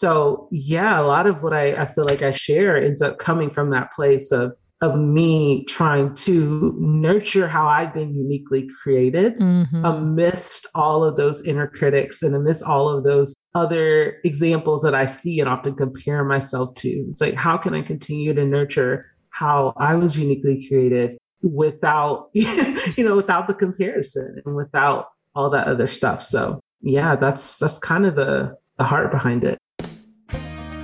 So yeah, a lot of what I, I feel like I share ends up coming from that place of of me trying to nurture how I've been uniquely created mm-hmm. amidst all of those inner critics and amidst all of those other examples that I see and often compare myself to. It's like, how can I continue to nurture how I was uniquely created without, you know, without the comparison and without all that other stuff. So yeah, that's that's kind of the the heart behind it.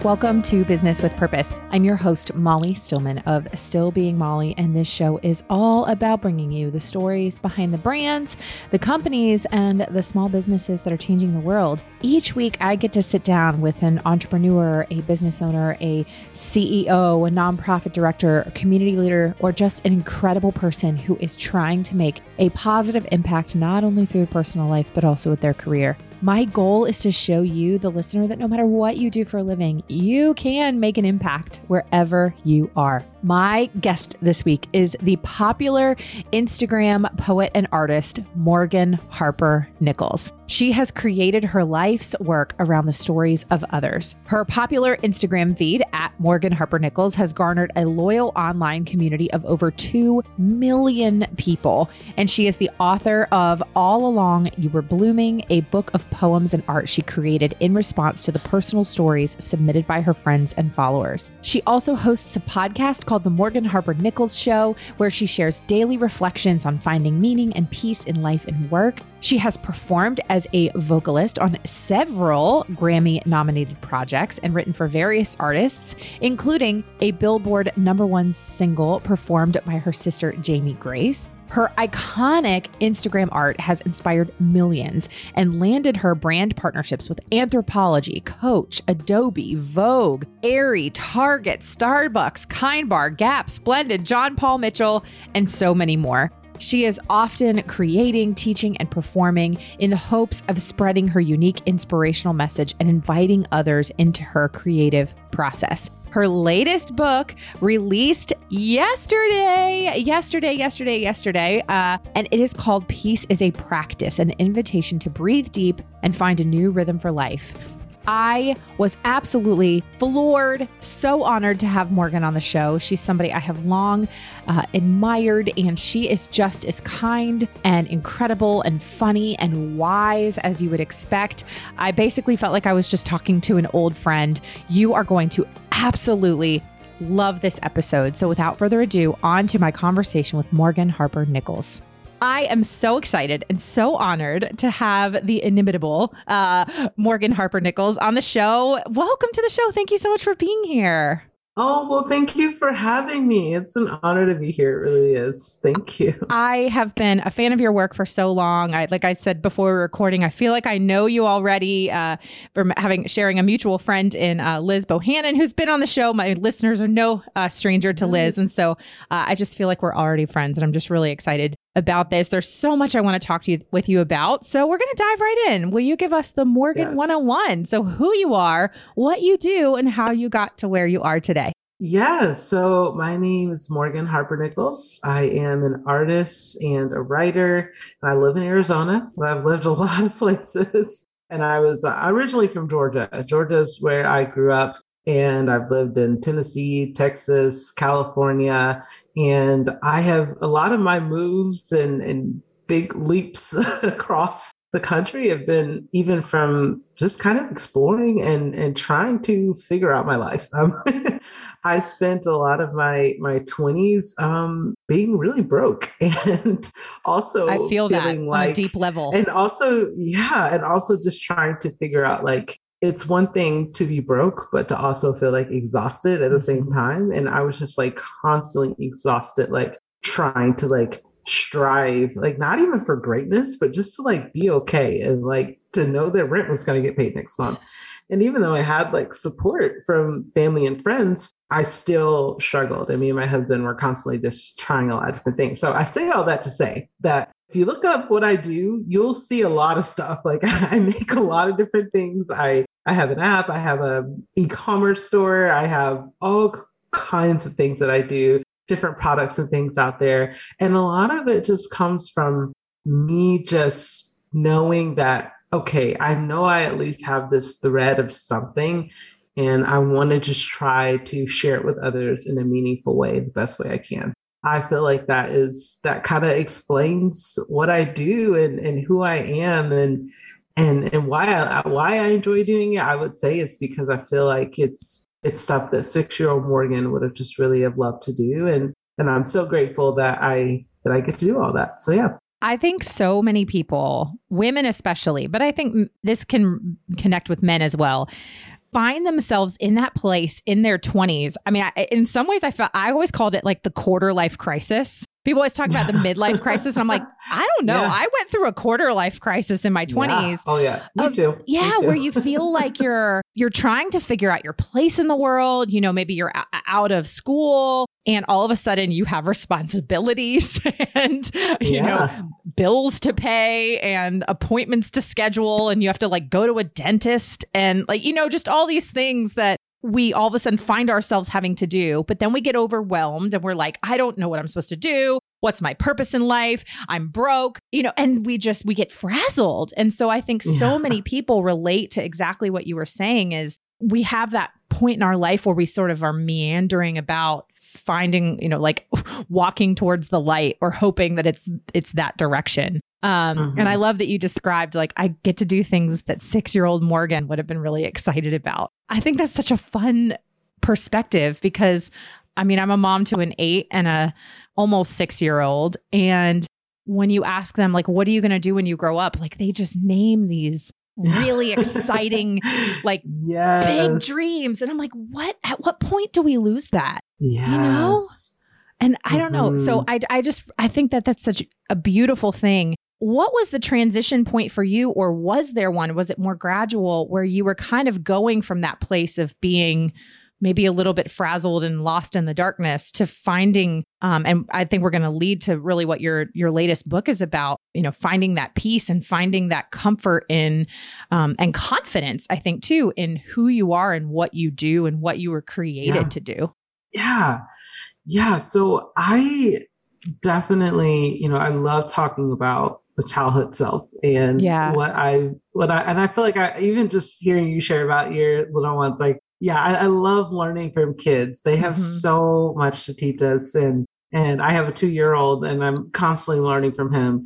Welcome to Business with Purpose. I'm your host, Molly Stillman of Still Being Molly, and this show is all about bringing you the stories behind the brands, the companies, and the small businesses that are changing the world. Each week, I get to sit down with an entrepreneur, a business owner, a CEO, a nonprofit director, a community leader, or just an incredible person who is trying to make a positive impact not only through their personal life, but also with their career. My goal is to show you, the listener, that no matter what you do for a living, you can make an impact wherever you are. My guest this week is the popular Instagram poet and artist, Morgan Harper Nichols. She has created her life's work around the stories of others. Her popular Instagram feed at Morgan Harper Nichols has garnered a loyal online community of over 2 million people. And she is the author of All Along You Were Blooming, a book of poems and art she created in response to the personal stories submitted by her friends and followers. She also hosts a podcast called The Morgan Harper Nichols Show, where she shares daily reflections on finding meaning and peace in life and work. She has performed as a vocalist on several Grammy nominated projects and written for various artists, including a Billboard number one single performed by her sister Jamie Grace. Her iconic Instagram art has inspired millions and landed her brand partnerships with Anthropologie, Coach, Adobe, Vogue, Aerie, Target, Starbucks, Kind Bar, Gap, Splendid, John Paul Mitchell, and so many more. She is often creating, teaching, and performing in the hopes of spreading her unique inspirational message and inviting others into her creative process. Her latest book released yesterday, yesterday, yesterday, yesterday, uh, and it is called Peace is a Practice, an invitation to breathe deep and find a new rhythm for life. I was absolutely floored, so honored to have Morgan on the show. She's somebody I have long uh, admired, and she is just as kind and incredible and funny and wise as you would expect. I basically felt like I was just talking to an old friend. You are going to absolutely love this episode. So, without further ado, on to my conversation with Morgan Harper Nichols. I am so excited and so honored to have the inimitable uh, Morgan Harper Nichols on the show. Welcome to the show. Thank you so much for being here. Oh, well, thank you for having me. It's an honor to be here. It really is. Thank you. I have been a fan of your work for so long. I, like I said before recording, I feel like I know you already uh, from having sharing a mutual friend in uh, Liz Bohannon, who's been on the show. My listeners are no uh, stranger to Liz. And so uh, I just feel like we're already friends. And I'm just really excited about this. There's so much I want to talk to you with you about. So we're going to dive right in. Will you give us the Morgan yes. 101? So who you are, what you do, and how you got to where you are today. Yeah, so my name is Morgan Harper Nichols. I am an artist and a writer. I live in Arizona. I've lived a lot of places. And I was uh, originally from Georgia. Georgia is where I grew up. And I've lived in Tennessee, Texas, California. And I have a lot of my moves and, and big leaps across the country have been even from just kind of exploring and and trying to figure out my life. Um, I spent a lot of my my twenties um, being really broke and also I feel that like, on a deep level, and also yeah, and also just trying to figure out like it's one thing to be broke, but to also feel like exhausted at the same mm-hmm. time. And I was just like constantly exhausted, like trying to like strive, like not even for greatness, but just to like be okay and like to know that rent was going to get paid next month. And even though I had like support from family and friends, I still struggled. And me and my husband were constantly just trying a lot of different things. So I say all that to say that if you look up what I do, you'll see a lot of stuff. Like I make a lot of different things. I I have an app, I have a e-commerce store, I have all kinds of things that I do different products and things out there. And a lot of it just comes from me just knowing that okay, I know I at least have this thread of something and I want to just try to share it with others in a meaningful way, the best way I can. I feel like that is that kind of explains what I do and, and who I am and and and why I why I enjoy doing it. I would say it's because I feel like it's it's stuff that six year old Morgan would have just really have loved to do and and I'm so grateful that I that I get to do all that. So yeah. I think so many people, women especially, but I think this can connect with men as well find themselves in that place in their 20s. I mean, I, in some ways, I felt I always called it like the quarter life crisis. People always talk about the midlife crisis. And I'm like, I don't know. Yeah. I went through a quarter life crisis in my 20s. Yeah. Oh yeah. Me of, too. Yeah, Me too. where you feel like you're you're trying to figure out your place in the world. You know, maybe you're out of school and all of a sudden you have responsibilities and you yeah. know bills to pay and appointments to schedule and you have to like go to a dentist and like you know just all these things that we all of a sudden find ourselves having to do but then we get overwhelmed and we're like I don't know what I'm supposed to do. What's my purpose in life? I'm broke you know and we just we get frazzled. And so I think so yeah. many people relate to exactly what you were saying is we have that point in our life where we sort of are meandering about finding you know like walking towards the light or hoping that it's it's that direction. Um, mm-hmm. and i love that you described like i get to do things that six year old morgan would have been really excited about i think that's such a fun perspective because i mean i'm a mom to an eight and a almost six year old and when you ask them like what are you going to do when you grow up like they just name these really exciting, like yes. big dreams. And I'm like, what? At what point do we lose that? Yes. You know? And I don't know. So mm-hmm. I, I just, I think that that's such a beautiful thing. What was the transition point for you, or was there one? Was it more gradual where you were kind of going from that place of being maybe a little bit frazzled and lost in the darkness to finding um, and i think we're going to lead to really what your your latest book is about you know finding that peace and finding that comfort in um, and confidence i think too in who you are and what you do and what you were created yeah. to do yeah yeah so i definitely you know i love talking about the childhood self and yeah. what I what I and I feel like I even just hearing you share about your little ones like yeah, I, I, love learning from kids. They have mm-hmm. so much to teach us, and and I have a two year old, and I'm constantly learning from him.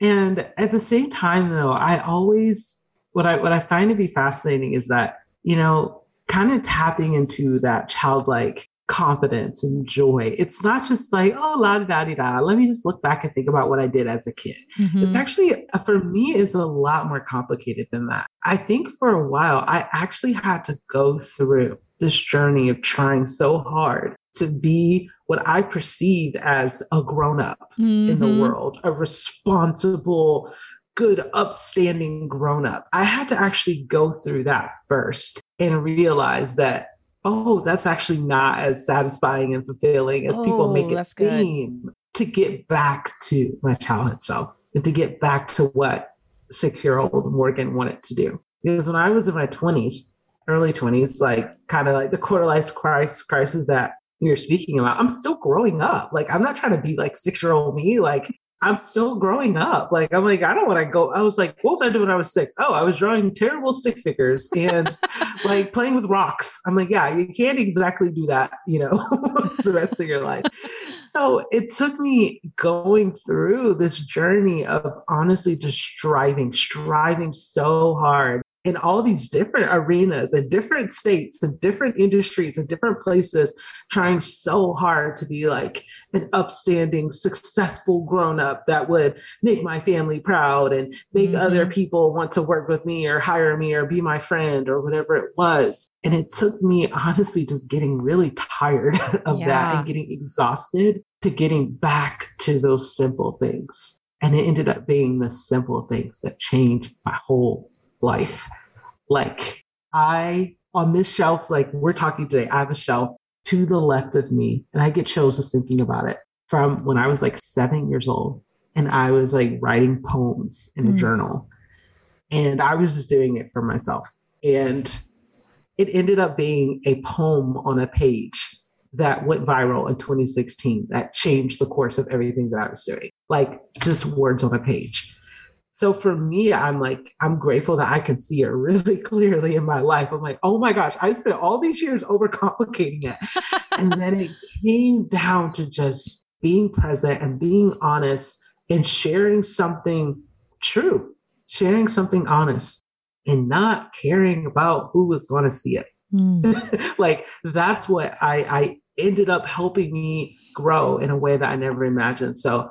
And at the same time, though, I always what I what I find to be fascinating is that you know, kind of tapping into that childlike confidence and joy. It's not just like, oh, la da da da. Let me just look back and think about what I did as a kid. Mm-hmm. It's actually, uh, for me, is a lot more complicated than that. I think for a while, I actually had to go through this journey of trying so hard to be what I perceived as a grown up mm-hmm. in the mm-hmm. world, a responsible, good, upstanding grown up. I had to actually go through that first and realize that oh, that's actually not as satisfying and fulfilling as oh, people make oh, it seem. Good. To get back to my childhood self and to get back to what six year old Morgan wanted to do. Because when I was in my 20s, early 20s, like kind of like the quarter life crisis that you're speaking about, I'm still growing up. Like, I'm not trying to be like six year old me. Like, I'm still growing up. Like, I'm like, I don't want to go. I was like, what was I doing when I was six? Oh, I was drawing terrible stick figures and like playing with rocks. I'm like, yeah, you can't exactly do that, you know, the rest of your life. So it took me going through this journey of honestly just striving, striving so hard in all these different arenas and different states and different industries and different places trying so hard to be like an upstanding successful grown up that would make my family proud and make mm-hmm. other people want to work with me or hire me or be my friend or whatever it was and it took me honestly just getting really tired of yeah. that and getting exhausted to getting back to those simple things and it ended up being the simple things that changed my whole life. Like I on this shelf, like we're talking today, I have a shelf to the left of me, and I get chills just thinking about it from when I was like seven years old, and I was like writing poems in a mm. journal, and I was just doing it for myself, and it ended up being a poem on a page that went viral in 2016 that changed the course of everything that I was doing, like just words on a page. So for me, I'm like, I'm grateful that I can see it really clearly in my life. I'm like, oh my gosh, I spent all these years overcomplicating it. and then it came down to just being present and being honest and sharing something true, sharing something honest and not caring about who was going to see it. Mm. like that's what I, I ended up helping me grow in a way that I never imagined. So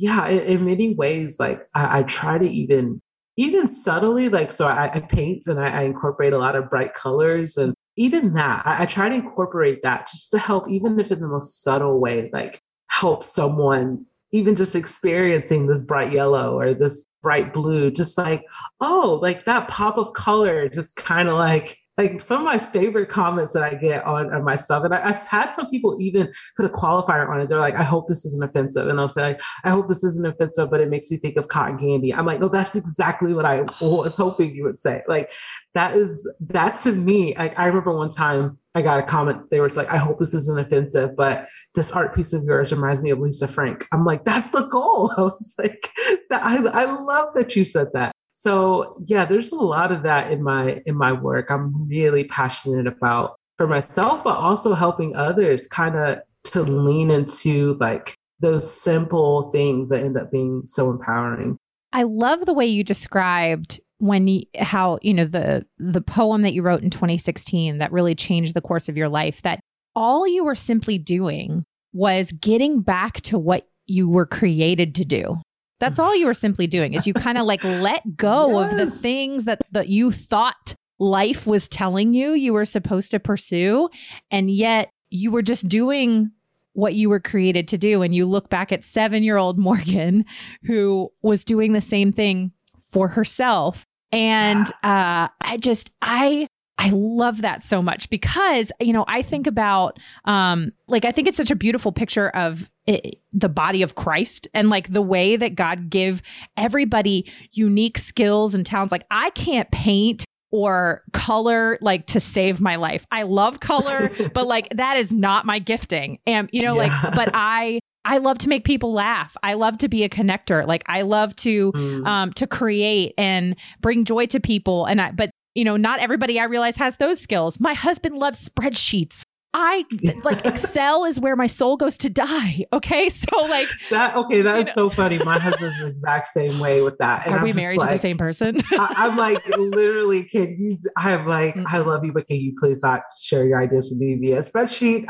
yeah, in, in many ways, like I, I, try to even even subtly, like so I, I paint and I, I, incorporate a lot of bright colors and even that, I, I try to incorporate that just to help, even if in the most subtle way, like help someone even just experiencing this bright yellow or this bright blue, just like, oh, like that pop of color, just kind of like like some of my favorite comments that I get on, on my stuff, and I, have had some people even put a qualifier on it. They're like, "I hope this isn't offensive," and I'll say, like, "I hope this isn't offensive," but it makes me think of cotton candy. I'm like, "No, that's exactly what I was hoping you would say." Like that is that to me. Like I remember one time I got a comment. They were like, "I hope this isn't offensive, but this art piece of yours reminds me of Lisa Frank." I'm like, "That's the goal." I was like, "I I love that you said that." So yeah, there's a lot of that in my in my work. I'm really passionate about for myself, but also helping others kind of to lean into like those simple things that end up being so empowering. I love the way you described when you, how you know the the poem that you wrote in 2016 that really changed the course of your life that all you were simply doing was getting back to what you were created to do that's all you were simply doing is you kind of like let go yes. of the things that, that you thought life was telling you you were supposed to pursue. And yet you were just doing what you were created to do. And you look back at seven year old Morgan, who was doing the same thing for herself. And uh, I just, I I love that so much because, you know, I think about, um, like, I think it's such a beautiful picture of it, the body of Christ and like the way that God give everybody unique skills and talents. Like, I can't paint or color like to save my life. I love color, but like that is not my gifting. And, you know, yeah. like, but I, I love to make people laugh. I love to be a connector. Like I love to mm. um to create and bring joy to people and I but you know, not everybody I realize has those skills. My husband loves spreadsheets. I like Excel is where my soul goes to die. Okay. So like that okay, that is know. so funny. My husband's the exact same way with that. And Are I'm we married like, to the same person? I, am like literally, can you I'm like, mm-hmm. I love you, but can you please not share your ideas with me via spreadsheet?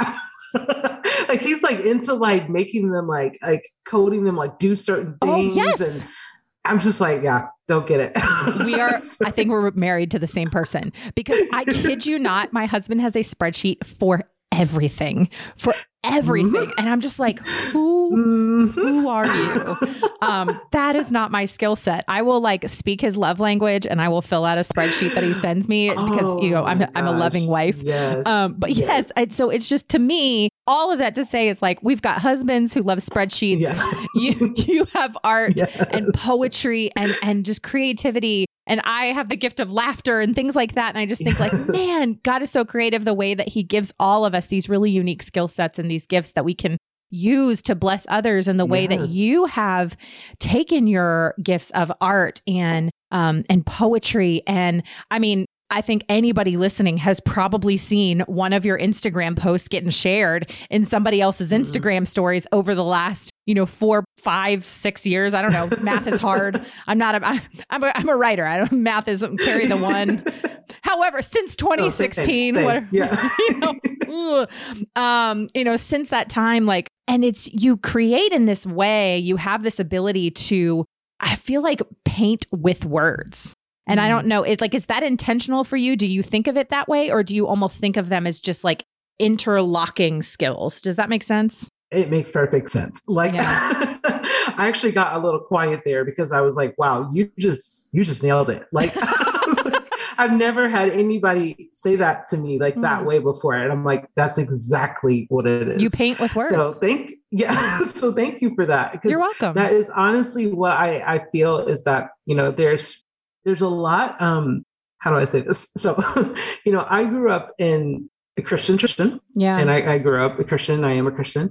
like he's like into like making them like like coding them like do certain oh, things oh, yes. and I'm just like, yeah, don't get it. we are, I think we're married to the same person because I kid you not, my husband has a spreadsheet for everything, for everything. Mm-hmm. And I'm just like, who, mm-hmm. who are you? Um, that is not my skill set. I will like speak his love language and I will fill out a spreadsheet that he sends me because, oh, you know, I'm, I'm a loving wife. Yes. Um, but yes, yes so it's just to me, all of that to say is like, we've got husbands who love spreadsheets. Yeah. you, you have art yes. and poetry and, and just creativity and I have the gift of laughter and things like that. And I just think yes. like, man, God is so creative the way that he gives all of us these really unique skill sets and these gifts that we can use to bless others in the way yes. that you have taken your gifts of art and um and poetry and I mean I think anybody listening has probably seen one of your Instagram posts getting shared in somebody else's mm-hmm. Instagram stories over the last, you know, four, five, six years. I don't know. math is hard. I'm not a, I'm a, I'm a writer. I don't, math isn't carry the one. However, since 2016, oh, same, same. What, yeah. you know, um, you know, since that time, like, and it's, you create in this way, you have this ability to, I feel like paint with words. And mm. I don't know, it's like, is that intentional for you? Do you think of it that way? Or do you almost think of them as just like interlocking skills? Does that make sense? It makes perfect sense. Like yeah. I actually got a little quiet there because I was like, wow, you just you just nailed it. Like I've never had anybody say that to me like mm. that way before. And I'm like, that's exactly what it is. You paint with words. So thank yeah. so thank you for that. You're welcome. That is honestly what I, I feel is that, you know, there's there's a lot um how do i say this so you know i grew up in a christian christian yeah and I, I grew up a christian i am a christian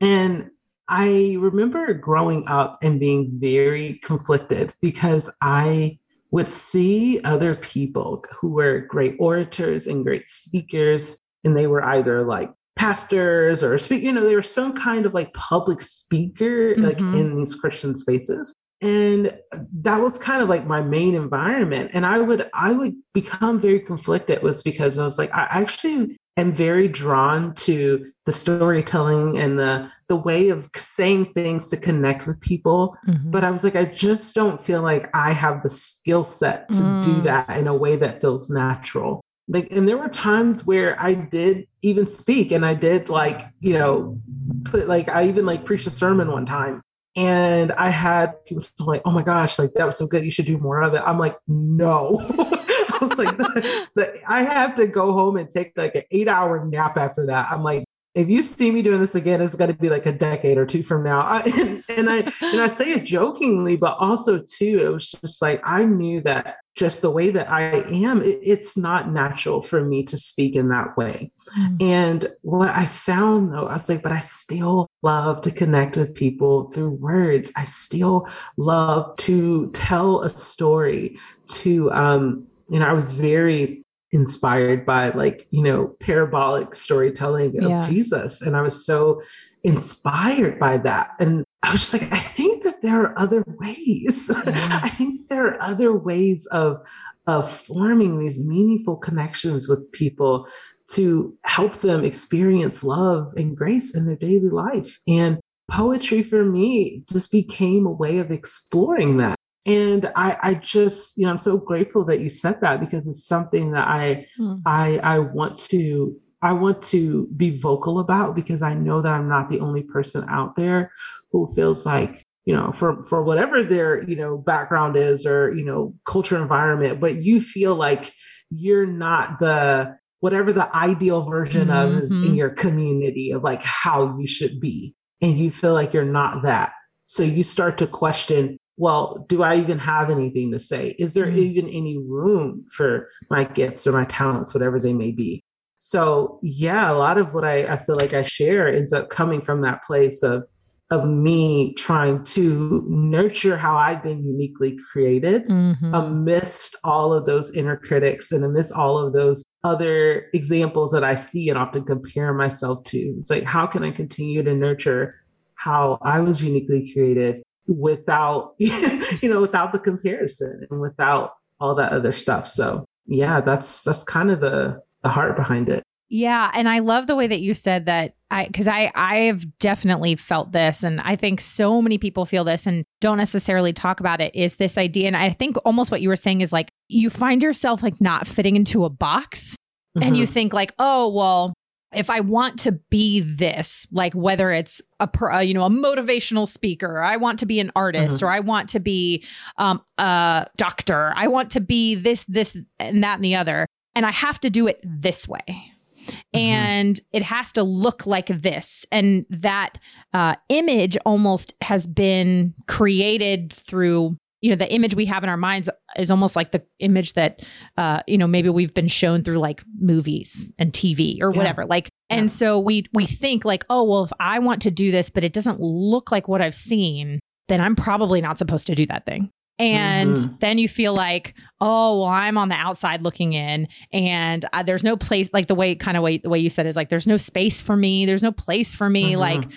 and I remember growing up and being very conflicted because I would see other people who were great orators and great speakers, and they were either like pastors or speak, you know, they were some kind of like public speaker, mm-hmm. like in these Christian spaces. And that was kind of like my main environment. And I would I would become very conflicted was because I was like, I actually am very drawn to the storytelling and the the way of saying things to connect with people. Mm-hmm. But I was like, I just don't feel like I have the skill set to mm. do that in a way that feels natural. Like, and there were times where I did even speak and I did like, you know, put like, I even like preached a sermon one time and I had people like, oh my gosh, like that was so good. You should do more of it. I'm like, no. I was like, the, the, I have to go home and take like an eight hour nap after that. I'm like, if you see me doing this again, it's going to be like a decade or two from now. I, and, and, I and I say it jokingly, but also too, it was just like I knew that just the way that I am, it, it's not natural for me to speak in that way. Mm. And what I found though, I was like, but I still love to connect with people through words. I still love to tell a story. To um, you know, I was very inspired by like you know parabolic storytelling of yeah. jesus. And i was so inspired by that. And i was just like i think that there are other ways. Yeah. i think there are other ways of of forming these meaningful connections with people to help them experience love and grace in their daily life. And poetry for me just became a way of exploring that and I, I just you know i'm so grateful that you said that because it's something that i mm. i i want to i want to be vocal about because i know that i'm not the only person out there who feels like you know for for whatever their you know background is or you know culture environment but you feel like you're not the whatever the ideal version mm-hmm. of is in your community of like how you should be and you feel like you're not that so you start to question well, do I even have anything to say? Is there mm-hmm. even any room for my gifts or my talents, whatever they may be? So, yeah, a lot of what I, I feel like I share ends up coming from that place of of me trying to nurture how I've been uniquely created mm-hmm. amidst all of those inner critics and amidst all of those other examples that I see and often compare myself to. It's like, how can I continue to nurture how I was uniquely created without you know without the comparison and without all that other stuff so yeah that's that's kind of the the heart behind it yeah and i love the way that you said that i because i i've definitely felt this and i think so many people feel this and don't necessarily talk about it is this idea and i think almost what you were saying is like you find yourself like not fitting into a box mm-hmm. and you mm-hmm. think like oh well if I want to be this, like whether it's a, a, you know a motivational speaker, I want to be an artist, mm-hmm. or I want to be um, a doctor, I want to be this, this, and that, and the other, and I have to do it this way. Mm-hmm. And it has to look like this. And that uh, image almost has been created through you know the image we have in our minds is almost like the image that uh you know maybe we've been shown through like movies and TV or whatever yeah. like and yeah. so we we think like oh well if I want to do this but it doesn't look like what I've seen then I'm probably not supposed to do that thing and mm-hmm. then you feel like oh well i'm on the outside looking in and uh, there's no place like the way kind of way the way you said is like there's no space for me there's no place for me mm-hmm. like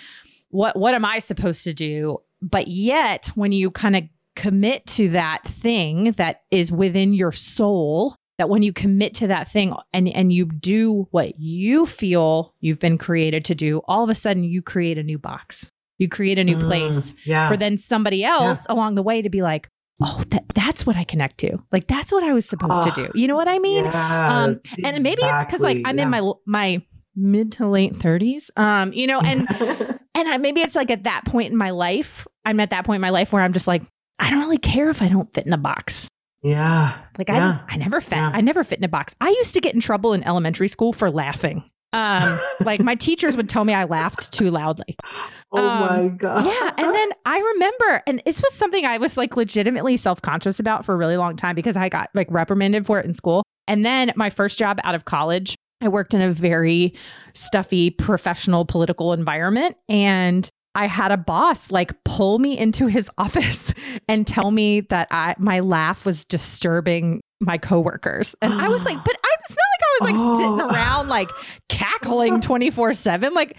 what what am i supposed to do but yet when you kind of commit to that thing that is within your soul that when you commit to that thing and and you do what you feel you've been created to do all of a sudden you create a new box you create a new mm, place yeah. for then somebody else yeah. along the way to be like oh that that's what i connect to like that's what i was supposed oh, to do you know what i mean yes, um and maybe it's because like i'm yeah. in my my mid to late 30s um you know and and I, maybe it's like at that point in my life i'm at that point in my life where i'm just like I don't really care if I don't fit in a box. Yeah. Like yeah. I I never fit yeah. I never fit in a box. I used to get in trouble in elementary school for laughing. Um like my teachers would tell me I laughed too loudly. Oh um, my god. Yeah, and then I remember and this was something I was like legitimately self-conscious about for a really long time because I got like reprimanded for it in school. And then my first job out of college, I worked in a very stuffy professional political environment and I had a boss like pull me into his office and tell me that I my laugh was disturbing my coworkers. And I was like, but I, it's not like I was like oh. sitting around like cackling 24 7. Like,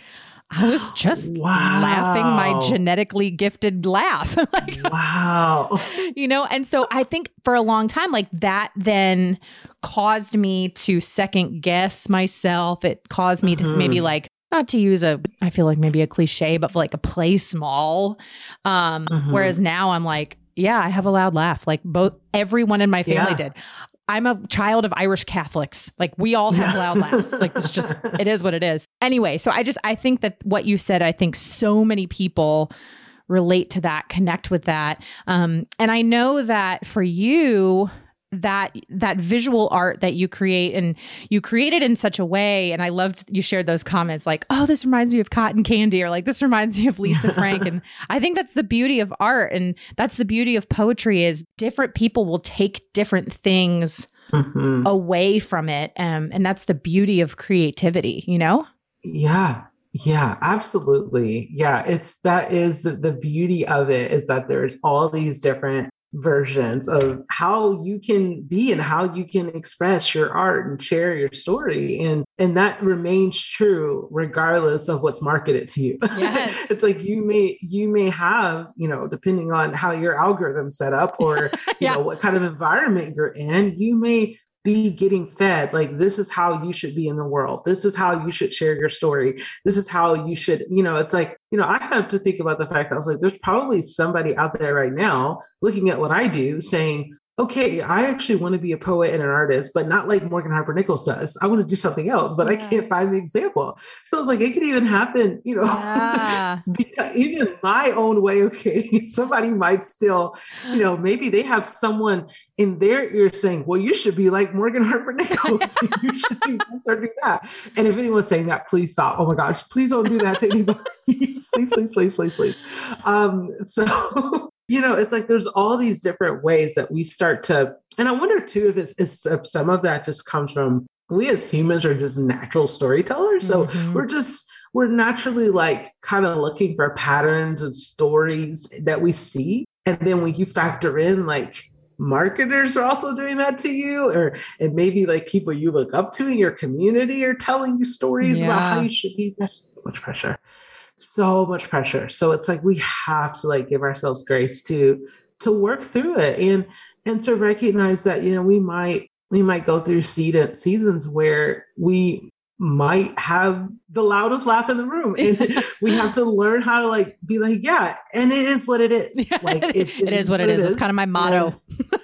I was just wow. laughing my genetically gifted laugh. like, wow. You know, and so I think for a long time, like that then caused me to second guess myself. It caused me mm-hmm. to maybe like, not to use a, I feel like maybe a cliche, but for like a play small. Um, mm-hmm. Whereas now I'm like, yeah, I have a loud laugh. Like both everyone in my family yeah. did. I'm a child of Irish Catholics. Like we all have loud laughs. Like it's just it is what it is. Anyway, so I just I think that what you said, I think so many people relate to that, connect with that. Um, and I know that for you, that that visual art that you create and you create it in such a way and i loved you shared those comments like oh this reminds me of cotton candy or like this reminds me of lisa frank and i think that's the beauty of art and that's the beauty of poetry is different people will take different things mm-hmm. away from it um, and that's the beauty of creativity you know yeah yeah, absolutely. Yeah, it's that is the, the beauty of it is that there's all these different versions of how you can be and how you can express your art and share your story. And and that remains true regardless of what's marketed to you. Yes. it's like you may you may have you know depending on how your algorithm set up or you know what kind of environment you're in you may be getting fed. Like this is how you should be in the world. This is how you should share your story. This is how you should you know it's like you know i have to think about the fact that i was like there's probably somebody out there right now looking at what i do saying okay, I actually want to be a poet and an artist, but not like Morgan Harper Nichols does. I want to do something else, but yeah. I can't find the example. So it's like it could even happen, you know, yeah. even my own way creating, somebody might still, you know, maybe they have someone in their ear saying, Well, you should be like Morgan Harper Nichols. you should do this or do that. And if anyone's saying that, please stop. Oh my gosh, please don't do that to anybody. please, please, please, please, please. Um, so you know it's like there's all these different ways that we start to and i wonder too if it's if some of that just comes from we as humans are just natural storytellers so mm-hmm. we're just we're naturally like kind of looking for patterns and stories that we see and then when you factor in like marketers are also doing that to you or and maybe like people you look up to in your community are telling you stories yeah. about how you should be that's just so much pressure so much pressure. So it's like we have to like give ourselves grace to to work through it and and to recognize that you know we might we might go through seasons where we might have the loudest laugh in the room. And we have to learn how to like be like yeah and it is what it is. Like it, it, it is what it is. is. It's kind of my motto.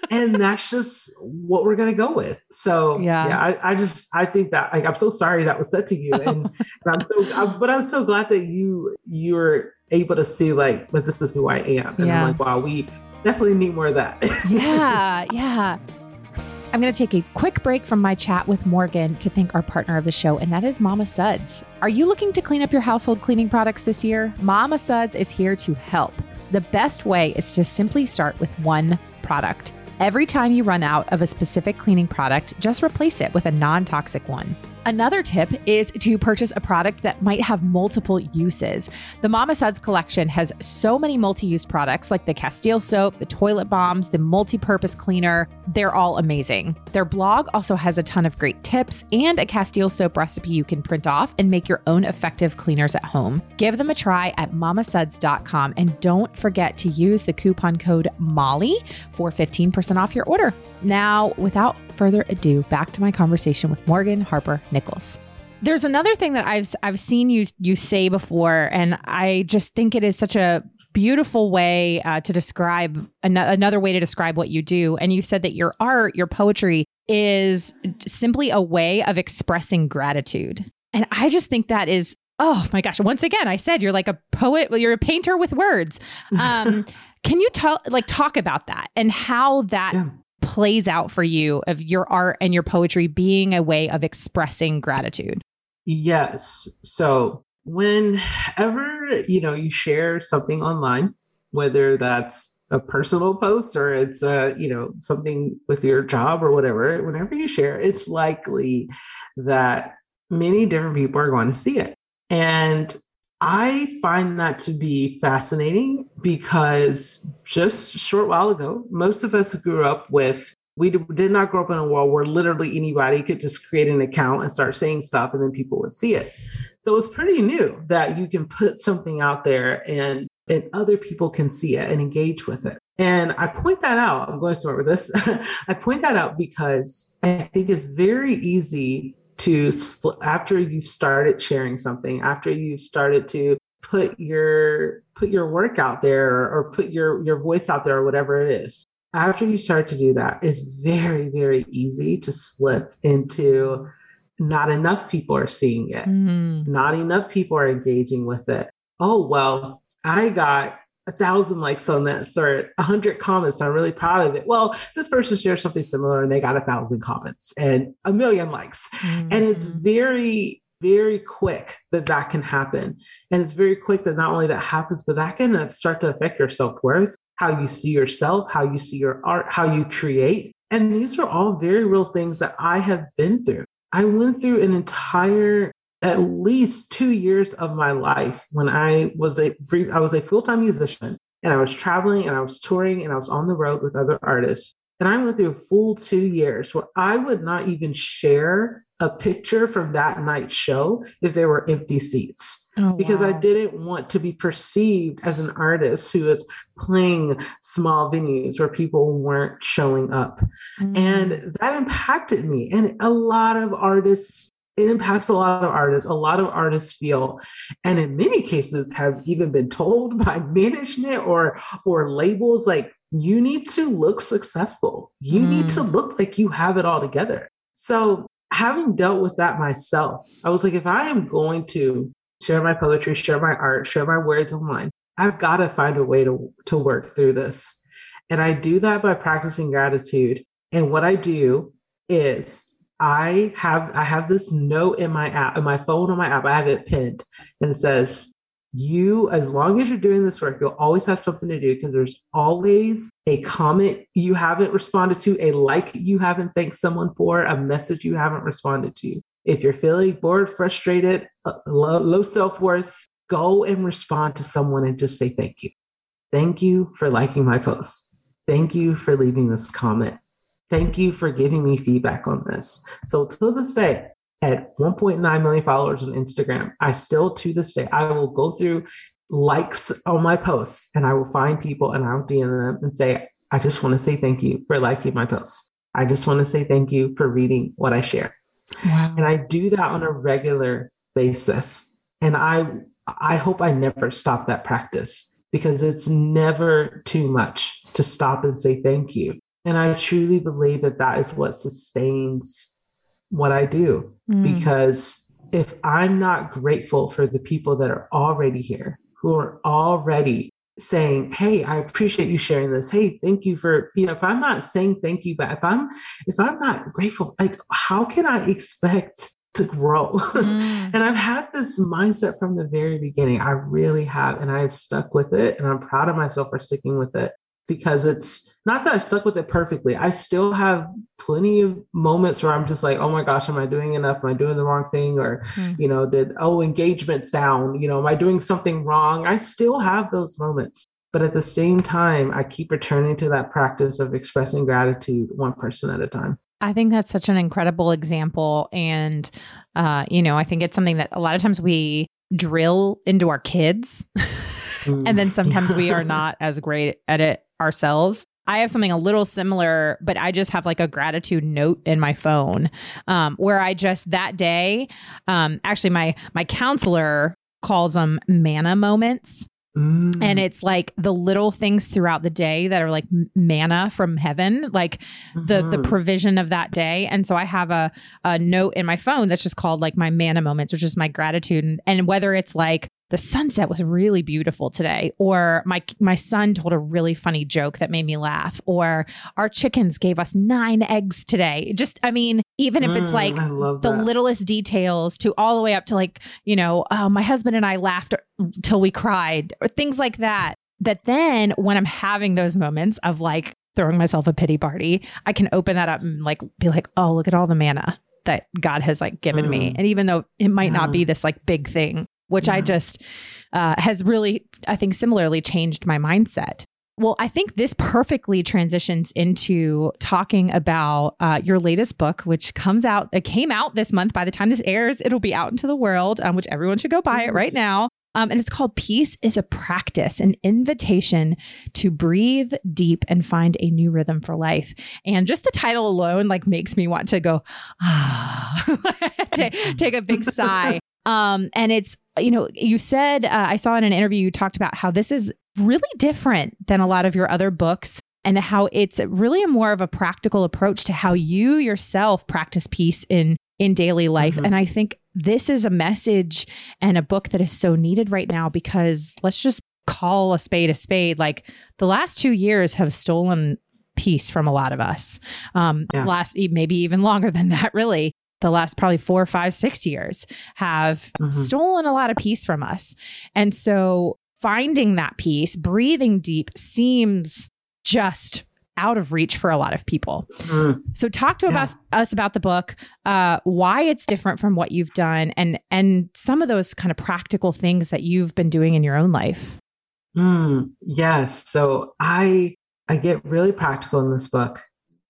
and, and that's just what we're gonna go with. So yeah, yeah I, I, just i think that like i'm so sorry that was said to you. And, and i'm so I, but i'm so glad that you you're able to see like but this is who i am. And yeah. i'm like wow we definitely need more of that. Yeah yeah I'm going to take a quick break from my chat with Morgan to thank our partner of the show, and that is Mama Suds. Are you looking to clean up your household cleaning products this year? Mama Suds is here to help. The best way is to simply start with one product. Every time you run out of a specific cleaning product, just replace it with a non toxic one. Another tip is to purchase a product that might have multiple uses. The Mama Suds collection has so many multi use products like the Castile soap, the toilet bombs, the multi purpose cleaner. They're all amazing. Their blog also has a ton of great tips and a Castile soap recipe you can print off and make your own effective cleaners at home. Give them a try at mamasuds.com and don't forget to use the coupon code MOLLY for 15% off your order. Now, without further ado, back to my conversation with Morgan Harper Nichols. There's another thing that I've I've seen you you say before, and I just think it is such a beautiful way uh, to describe an- another way to describe what you do. And you said that your art, your poetry, is simply a way of expressing gratitude. And I just think that is oh my gosh! Once again, I said you're like a poet. You're a painter with words. Um, can you talk like talk about that and how that yeah plays out for you of your art and your poetry being a way of expressing gratitude? Yes. So whenever, you know, you share something online, whether that's a personal post or it's a, you know, something with your job or whatever, whenever you share, it's likely that many different people are going to see it. And I find that to be fascinating because just a short while ago, most of us grew up with we did not grow up in a world where literally anybody could just create an account and start saying stuff and then people would see it. So it's pretty new that you can put something out there and and other people can see it and engage with it. And I point that out. I'm going somewhere with this. I point that out because I think it's very easy to after you've started sharing something, after you've started to put your put your work out there or, put your your voice out there or whatever it is. After you start to do that, it's very very easy to slip into not enough people are seeing it. Mm. Not enough people are engaging with it. Oh, well, I got a thousand likes on this or a hundred comments. I'm really proud of it. Well, this person shared something similar and they got a thousand comments and a million likes. Mm-hmm. And it's mm-hmm. very, very quick that that can happen. And it's very quick that not only that happens, but that can start to affect your self worth, how you see yourself, how you see your art, how you create. And these are all very real things that I have been through. I went through an entire at least two years of my life when I was a brief, I was a full-time musician and I was traveling and I was touring and I was on the road with other artists. And I went through a full two years where I would not even share a picture from that night's show if there were empty seats. Oh, because wow. I didn't want to be perceived as an artist who is playing small venues where people weren't showing up. Mm. And that impacted me. And a lot of artists it impacts a lot of artists. A lot of artists feel, and in many cases have even been told by management or or labels like you need to look successful. You mm. need to mm. look like you have it all together. So having dealt with that myself, I was like, if I am going to share my poetry, share my art, share my words online, I've got to find a way to, to work through this. And I do that by practicing gratitude. And what I do is I have I have this note in my app, in my phone on my app. I have it pinned, and it says, "You, as long as you're doing this work, you'll always have something to do because there's always a comment you haven't responded to, a like you haven't thanked someone for, a message you haven't responded to. If you're feeling bored, frustrated, uh, low, low self worth, go and respond to someone and just say thank you. Thank you for liking my post. Thank you for leaving this comment." Thank you for giving me feedback on this. So to this day, at 1.9 million followers on Instagram, I still to this day, I will go through likes on my posts and I will find people and I'll DM them and say, I just want to say thank you for liking my posts. I just want to say thank you for reading what I share. Wow. And I do that on a regular basis. And I I hope I never stop that practice because it's never too much to stop and say thank you. And I truly believe that that is what sustains what I do. Mm. Because if I'm not grateful for the people that are already here, who are already saying, Hey, I appreciate you sharing this. Hey, thank you for, you know, if I'm not saying thank you, but if I'm, if I'm not grateful, like, how can I expect to grow. Mm. and I've had this mindset from the very beginning. I really have. And I've stuck with it. And I'm proud of myself for sticking with it because it's not that I've stuck with it perfectly. I still have plenty of moments where I'm just like, oh my gosh, am I doing enough? Am I doing the wrong thing? Or, mm. you know, did, oh, engagement's down. You know, am I doing something wrong? I still have those moments. But at the same time, I keep returning to that practice of expressing gratitude one person at a time. I think that's such an incredible example. And, uh, you know, I think it's something that a lot of times we drill into our kids. and then sometimes we are not as great at it ourselves. I have something a little similar, but I just have like a gratitude note in my phone um, where I just that day, um, actually, my my counselor calls them manna moments. Mm. And it's like the little things throughout the day that are like manna from heaven, like mm-hmm. the the mm-hmm. provision of that day. And so I have a a note in my phone that's just called like my manna moments, which is my gratitude. And, and whether it's like the sunset was really beautiful today or my my son told a really funny joke that made me laugh or our chickens gave us 9 eggs today just i mean even if it's mm, like the littlest details to all the way up to like you know oh, my husband and i laughed till we cried or things like that that then when i'm having those moments of like throwing myself a pity party i can open that up and like be like oh look at all the manna that god has like given mm. me and even though it might yeah. not be this like big thing which yeah. I just uh, has really, I think, similarly changed my mindset. Well, I think this perfectly transitions into talking about uh, your latest book, which comes out, it came out this month. By the time this airs, it'll be out into the world, um, which everyone should go buy yes. it right now. Um, and it's called Peace is a Practice, an invitation to breathe deep and find a new rhythm for life. And just the title alone, like, makes me want to go, ah, take, take a big sigh. Um, and it's, you know, you said, uh, I saw in an interview, you talked about how this is really different than a lot of your other books and how it's really a more of a practical approach to how you yourself practice peace in in daily life mm-hmm. and i think this is a message and a book that is so needed right now because let's just call a spade a spade like the last 2 years have stolen peace from a lot of us um yeah. last maybe even longer than that really the last probably four, five, six years have mm-hmm. stolen a lot of peace from us. And so finding that peace, breathing deep seems just out of reach for a lot of people. Mm. So talk to yeah. about, us about the book, uh, why it's different from what you've done and and some of those kind of practical things that you've been doing in your own life. Mm, yes. So I I get really practical in this book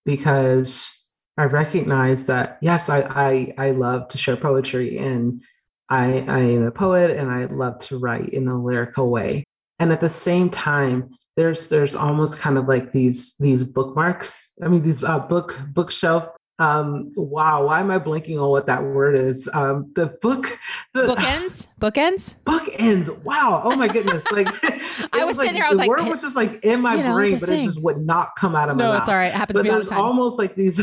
because I recognize that yes, I I, I love to share poetry and I I am a poet and I love to write in a lyrical way. And at the same time, there's there's almost kind of like these these bookmarks. I mean these uh, book bookshelf um wow why am i blinking on what that word is um the book the, bookends bookends bookends wow oh my goodness like i was, was sitting like, there i was the like word was just like in my you know, brain but thing. it just would not come out of my no mouth. it's all right it happens but to me there's almost like these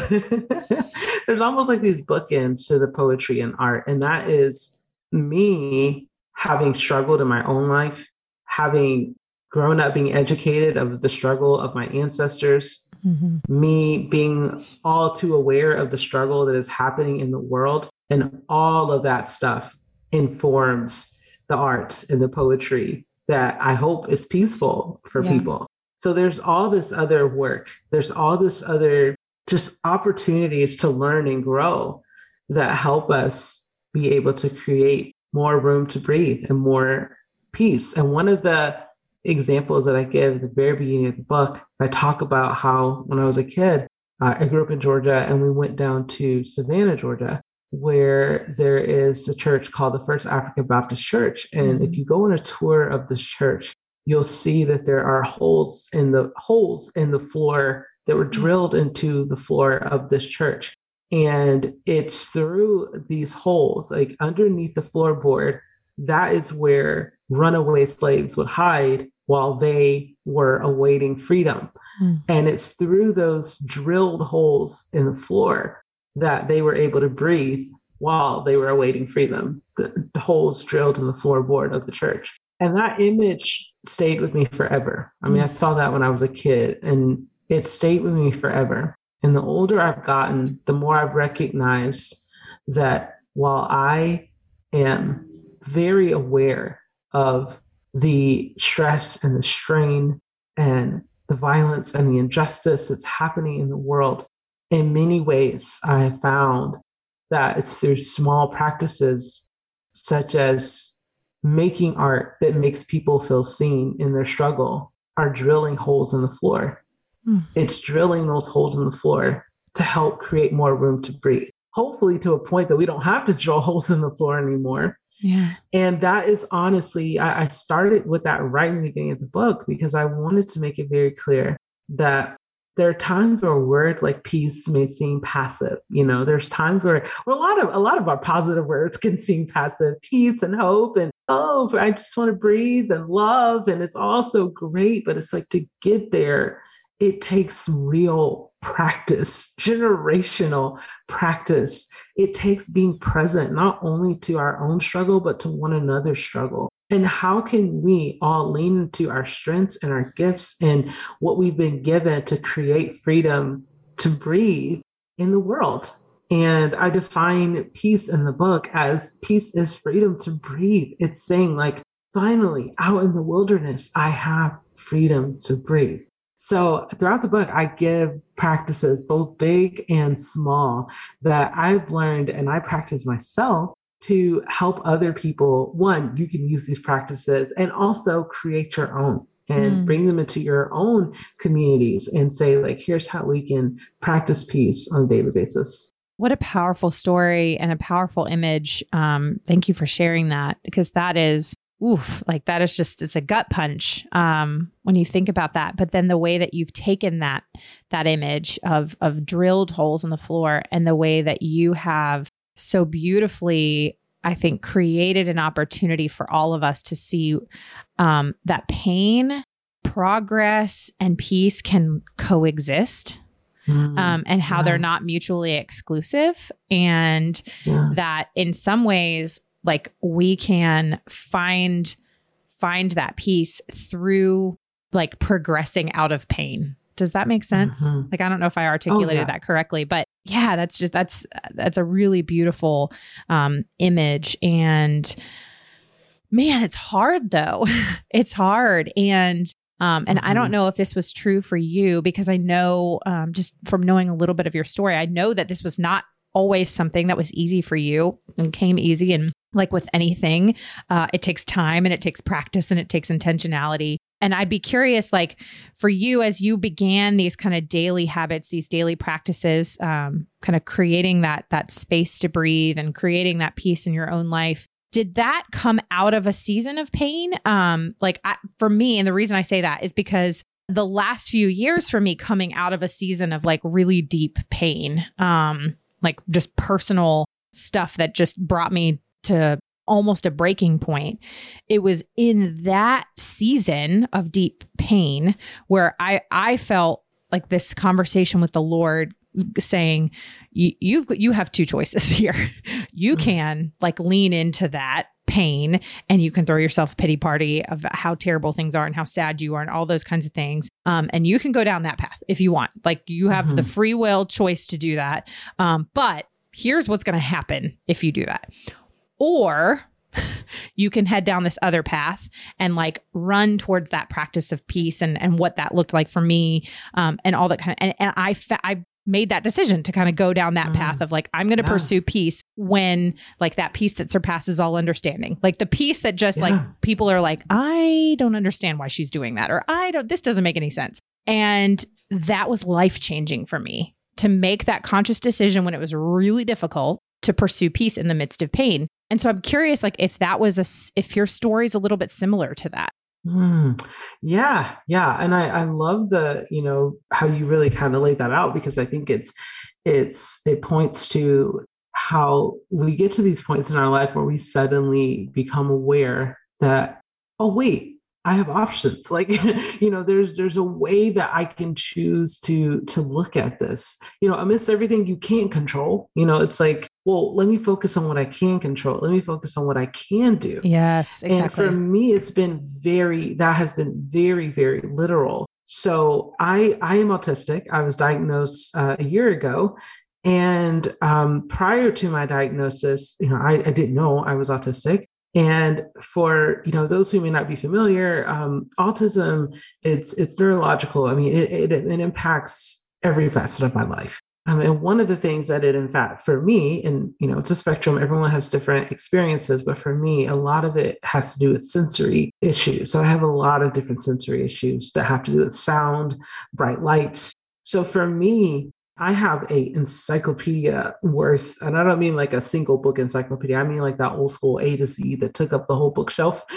there's almost like these bookends to the poetry and art and that is me having struggled in my own life having grown up being educated of the struggle of my ancestors Mm-hmm. Me being all too aware of the struggle that is happening in the world, and all of that stuff informs the art and the poetry that I hope is peaceful for yeah. people. So there's all this other work, there's all this other just opportunities to learn and grow that help us be able to create more room to breathe and more peace. And one of the examples that I give at the very beginning of the book, I talk about how when I was a kid, uh, I grew up in Georgia and we went down to Savannah, Georgia, where there is a church called the First African Baptist Church. And mm-hmm. if you go on a tour of this church, you'll see that there are holes in the holes in the floor that were mm-hmm. drilled into the floor of this church. And it's through these holes, like underneath the floorboard, that is where runaway slaves would hide while they were awaiting freedom. Mm. And it's through those drilled holes in the floor that they were able to breathe while they were awaiting freedom, the, the holes drilled in the floorboard of the church. And that image stayed with me forever. I mean, mm. I saw that when I was a kid and it stayed with me forever. And the older I've gotten, the more I've recognized that while I am very aware of the stress and the strain and the violence and the injustice that's happening in the world. In many ways, I have found that it's through small practices such as making art that makes people feel seen in their struggle are drilling holes in the floor. Mm. It's drilling those holes in the floor to help create more room to breathe. Hopefully, to a point that we don't have to drill holes in the floor anymore, yeah. And that is honestly, I, I started with that right in the beginning of the book because I wanted to make it very clear that there are times where a word like peace may seem passive. You know, there's times where, where a lot of a lot of our positive words can seem passive, peace and hope and oh, I just want to breathe and love. And it's all so great, but it's like to get there, it takes real practice, generational practice. It takes being present not only to our own struggle, but to one another's struggle. And how can we all lean into our strengths and our gifts and what we've been given to create freedom to breathe in the world? And I define peace in the book as peace is freedom to breathe. It's saying, like, finally, out in the wilderness, I have freedom to breathe. So throughout the book, I give practices, both big and small, that I've learned and I practice myself to help other people. One, you can use these practices and also create your own and mm. bring them into your own communities and say, like, here's how we can practice peace on a daily basis. What a powerful story and a powerful image. Um, thank you for sharing that because that is oof, like that is just it's a gut punch um, when you think about that. But then the way that you've taken that that image of of drilled holes in the floor and the way that you have so beautifully I think created an opportunity for all of us to see um, that pain, progress, and peace can coexist mm, um, and how yeah. they're not mutually exclusive. And yeah. that in some ways, like we can find find that peace through like progressing out of pain. Does that make sense? Mm-hmm. Like I don't know if I articulated oh, yeah. that correctly, but yeah, that's just that's that's a really beautiful um image and man, it's hard though. it's hard and um, and mm-hmm. I don't mm-hmm. know if this was true for you because I know um, just from knowing a little bit of your story, I know that this was not always something that was easy for you and came easy. And like with anything, uh, it takes time and it takes practice and it takes intentionality. And I'd be curious, like for you, as you began these kind of daily habits, these daily practices, um, kind of creating that that space to breathe and creating that peace in your own life did that come out of a season of pain? Um, like I, for me, and the reason I say that is because the last few years for me coming out of a season of like really deep pain, um, like just personal stuff that just brought me to almost a breaking point. It was in that season of deep pain where I I felt like this conversation with the Lord saying you, have you have two choices here. you mm-hmm. can like lean into that pain and you can throw yourself a pity party of how terrible things are and how sad you are and all those kinds of things. Um, and you can go down that path if you want. Like you have mm-hmm. the free will choice to do that. Um, but here's what's going to happen if you do that. Or you can head down this other path and like run towards that practice of peace and and what that looked like for me um, and all that kind of and, and I I made that decision to kind of go down that mm. path of like i'm going to yeah. pursue peace when like that peace that surpasses all understanding like the peace that just yeah. like people are like i don't understand why she's doing that or i don't this doesn't make any sense and that was life changing for me to make that conscious decision when it was really difficult to pursue peace in the midst of pain and so i'm curious like if that was a if your story's a little bit similar to that. Mm, yeah, yeah, and I I love the you know how you really kind of laid that out because I think it's it's it points to how we get to these points in our life where we suddenly become aware that oh wait I have options. Like, you know, there's there's a way that I can choose to to look at this. You know, amidst everything you can't control, you know, it's like, well, let me focus on what I can control. Let me focus on what I can do. Yes, exactly. And for me, it's been very that has been very, very literal. So I I am autistic. I was diagnosed uh, a year ago. And um, prior to my diagnosis, you know, I, I didn't know I was autistic. And for you know those who may not be familiar, um, autism it's it's neurological. I mean, it, it, it impacts every facet of my life. Um, and one of the things that it, in fact, for me, and you know, it's a spectrum. Everyone has different experiences, but for me, a lot of it has to do with sensory issues. So I have a lot of different sensory issues that have to do with sound, bright lights. So for me, I have a encyclopedia worth, and I don't mean like a single book encyclopedia. I mean like that old school A to Z that took up the whole bookshelf.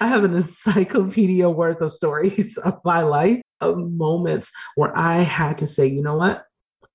I have an encyclopedia worth of stories of my life, of moments where I had to say, you know what?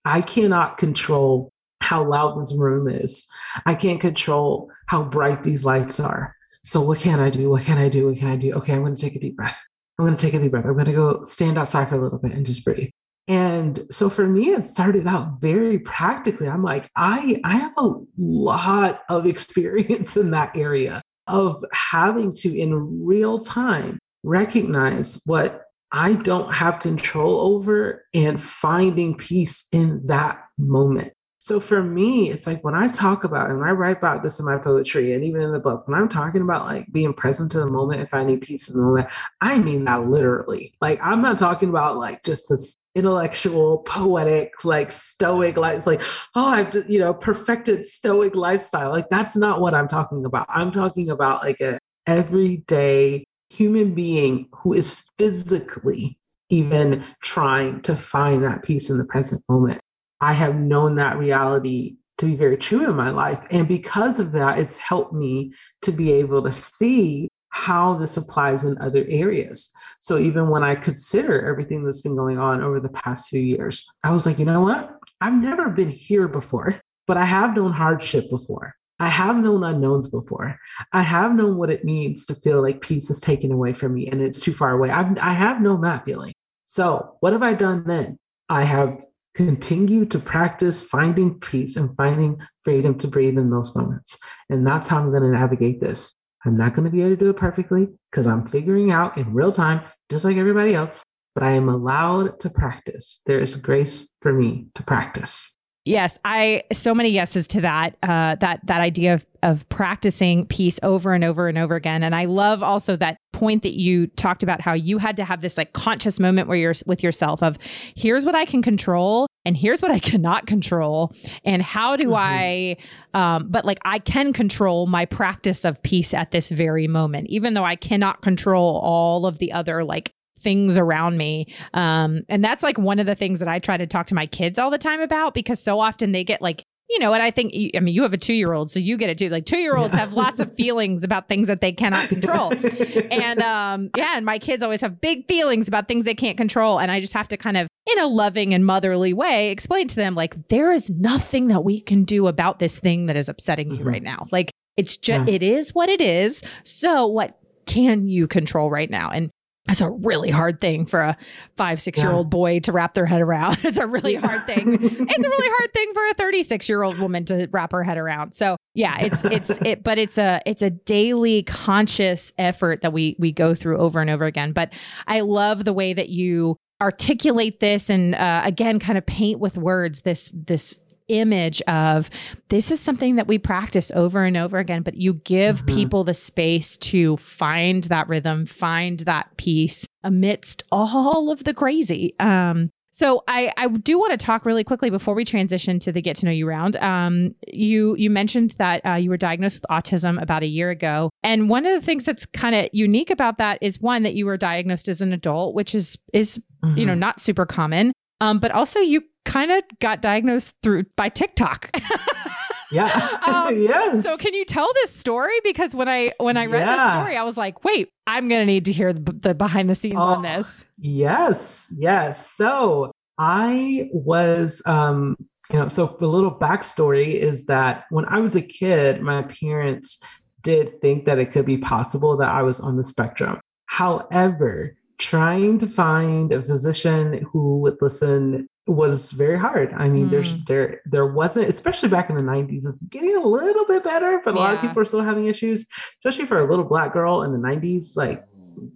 I cannot control how loud this room is. I can't control how bright these lights are. So what can I do? What can I do? What can I do? Okay, I'm going to take a deep breath. I'm going to take a deep breath. I'm going to go stand outside for a little bit and just breathe. And so for me, it started out very practically. I'm like, I, I have a lot of experience in that area of having to, in real time, recognize what I don't have control over and finding peace in that moment. So for me, it's like when I talk about and I write about this in my poetry and even in the book, when I'm talking about like being present to the moment and finding peace in the moment, I mean that literally. Like I'm not talking about like just this intellectual, poetic, like stoic life. It's like, oh, I've you know perfected stoic lifestyle. Like that's not what I'm talking about. I'm talking about like a everyday human being who is physically even trying to find that peace in the present moment. I have known that reality to be very true in my life. And because of that, it's helped me to be able to see how this applies in other areas. So even when I consider everything that's been going on over the past few years, I was like, you know what? I've never been here before, but I have known hardship before. I have known unknowns before. I have known what it means to feel like peace is taken away from me and it's too far away. I've, I have known that feeling. So, what have I done then? I have continued to practice finding peace and finding freedom to breathe in those moments. And that's how I'm going to navigate this. I'm not going to be able to do it perfectly because I'm figuring out in real time, just like everybody else, but I am allowed to practice. There is grace for me to practice. Yes, I so many yeses to that. Uh, that that idea of of practicing peace over and over and over again. And I love also that point that you talked about how you had to have this like conscious moment where you're with yourself of here's what I can control and here's what I cannot control and how do mm-hmm. I um, but like I can control my practice of peace at this very moment even though I cannot control all of the other like things around me. Um, and that's like one of the things that I try to talk to my kids all the time about because so often they get like, you know, and I think, I mean, you have a two year old, so you get it too. Like two year olds have lots of feelings about things that they cannot control. and um, yeah, and my kids always have big feelings about things they can't control. And I just have to kind of, in a loving and motherly way, explain to them, like, there is nothing that we can do about this thing that is upsetting mm-hmm. you right now. Like, it's just, yeah. it is what it is. So, what can you control right now? And that's a really hard thing for a five, six year old boy to wrap their head around. it's a really hard thing. it's a really hard thing for a 36 year old woman to wrap her head around. So yeah, it's, it's, it, but it's a, it's a daily conscious effort that we, we go through over and over again. But I love the way that you articulate this and uh, again, kind of paint with words this, this image of this is something that we practice over and over again, but you give mm-hmm. people the space to find that rhythm, find that peace amidst all of the crazy. Um, so I, I do want to talk really quickly before we transition to the get to know you round. Um, you you mentioned that uh, you were diagnosed with autism about a year ago, and one of the things that's kind of unique about that is one that you were diagnosed as an adult, which is is mm-hmm. you know mm-hmm. not super common. Um, but also you kind of got diagnosed through by TikTok. yeah. um, yes. So can you tell this story? Because when I when I read yeah. this story, I was like, wait, I'm gonna need to hear the, the behind the scenes oh, on this. Yes. Yes. So I was um you know, so the little backstory is that when I was a kid, my parents did think that it could be possible that I was on the spectrum. However, trying to find a physician who would listen was very hard. I mean, mm. there's there there wasn't, especially back in the 90s, it's getting a little bit better, but a yeah. lot of people are still having issues, especially for a little black girl in the 90s. Like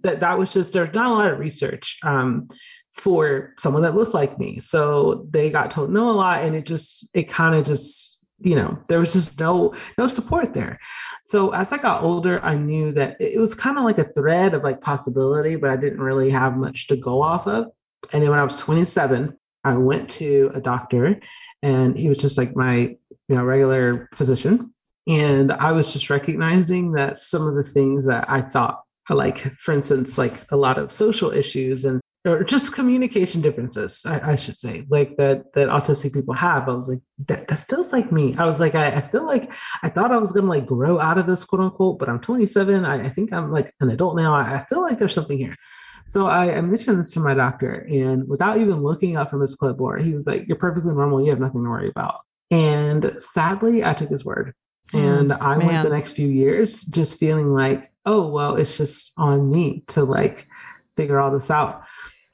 that that was just there's not a lot of research um for someone that looks like me. So they got told no a lot and it just it kind of just you know there was just no no support there. So as i got older i knew that it was kind of like a thread of like possibility but i didn't really have much to go off of. And then when i was 27 i went to a doctor and he was just like my you know regular physician. And i was just recognizing that some of the things that i thought like for instance like a lot of social issues and or just communication differences, I, I, should say, like that that autistic people have. I was like, that, that feels like me. I was like, I, I feel like I thought I was gonna like grow out of this quote unquote, but I'm 27. I, I think I'm like an adult now. I, I, feel like there's something here. So I, I mentioned this to my doctor, and without even looking up from his clipboard, he was like, You're perfectly normal, you have nothing to worry about. And sadly, I took his word. And mm, I man. went the next few years just feeling like, oh, well, it's just on me to like figure all this out.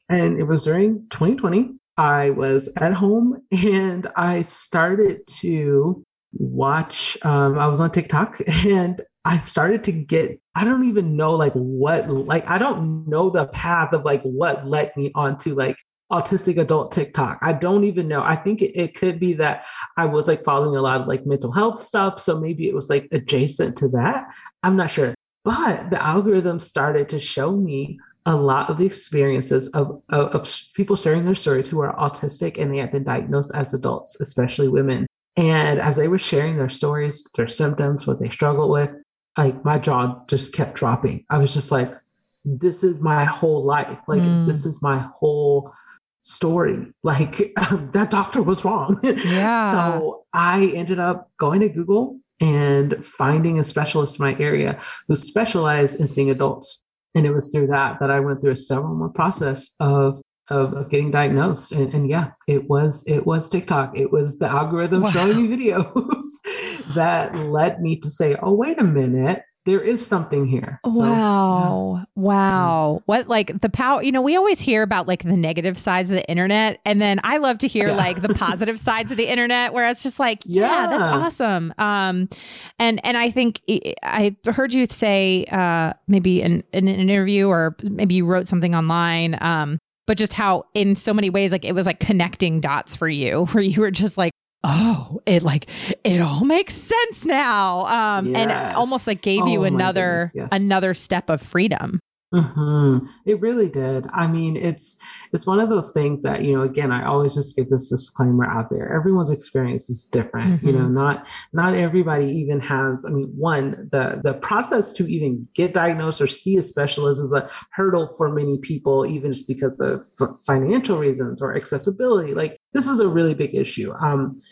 And it was during 2020. I was at home and I started to watch, um, I was on TikTok and I started to get, I don't even know like what, like, I don't know the path of like what led me onto like autistic adult TikTok. I don't even know. I think it, it, could be that I was like following a lot of like mental health stuff. So maybe it was like adjacent to that. I'm not sure. But the algorithm started to show me a lot of the experiences of, of, of people sharing their stories who are autistic and they have been diagnosed as adults, especially women. And as they were sharing their stories, their symptoms, what they struggled with, like my jaw just kept dropping. I was just like, this is my whole life. Like, mm. this is my whole story. Like, um, that doctor was wrong. Yeah. so I ended up going to Google and finding a specialist in my area who specialized in seeing adults. And it was through that that I went through a several month process of of, of getting diagnosed. And, and, yeah, it was it was TikTok. It was the algorithm wow. showing me videos that led me to say, oh, wait a minute there is something here. So, wow. Yeah. Wow. What like the power, you know, we always hear about like the negative sides of the internet. And then I love to hear yeah. like the positive sides of the internet where it's just like, yeah, yeah that's awesome. Um, and, and I think I heard you say, uh, maybe in, in an interview or maybe you wrote something online, um, but just how in so many ways like it was like connecting dots for you where you were just like oh, it like it all makes sense now. Um, yes. and almost like gave oh, you another yes. another step of freedom. Mm-hmm. It really did. I mean, it's it's one of those things that you know. Again, I always just give this disclaimer out there. Everyone's experience is different. Mm-hmm. You know, mm-hmm. not not everybody even has. I mean, one the the process to even get diagnosed or see a specialist is a hurdle for many people, even just because of financial reasons or accessibility. Like this is a really big issue. Um,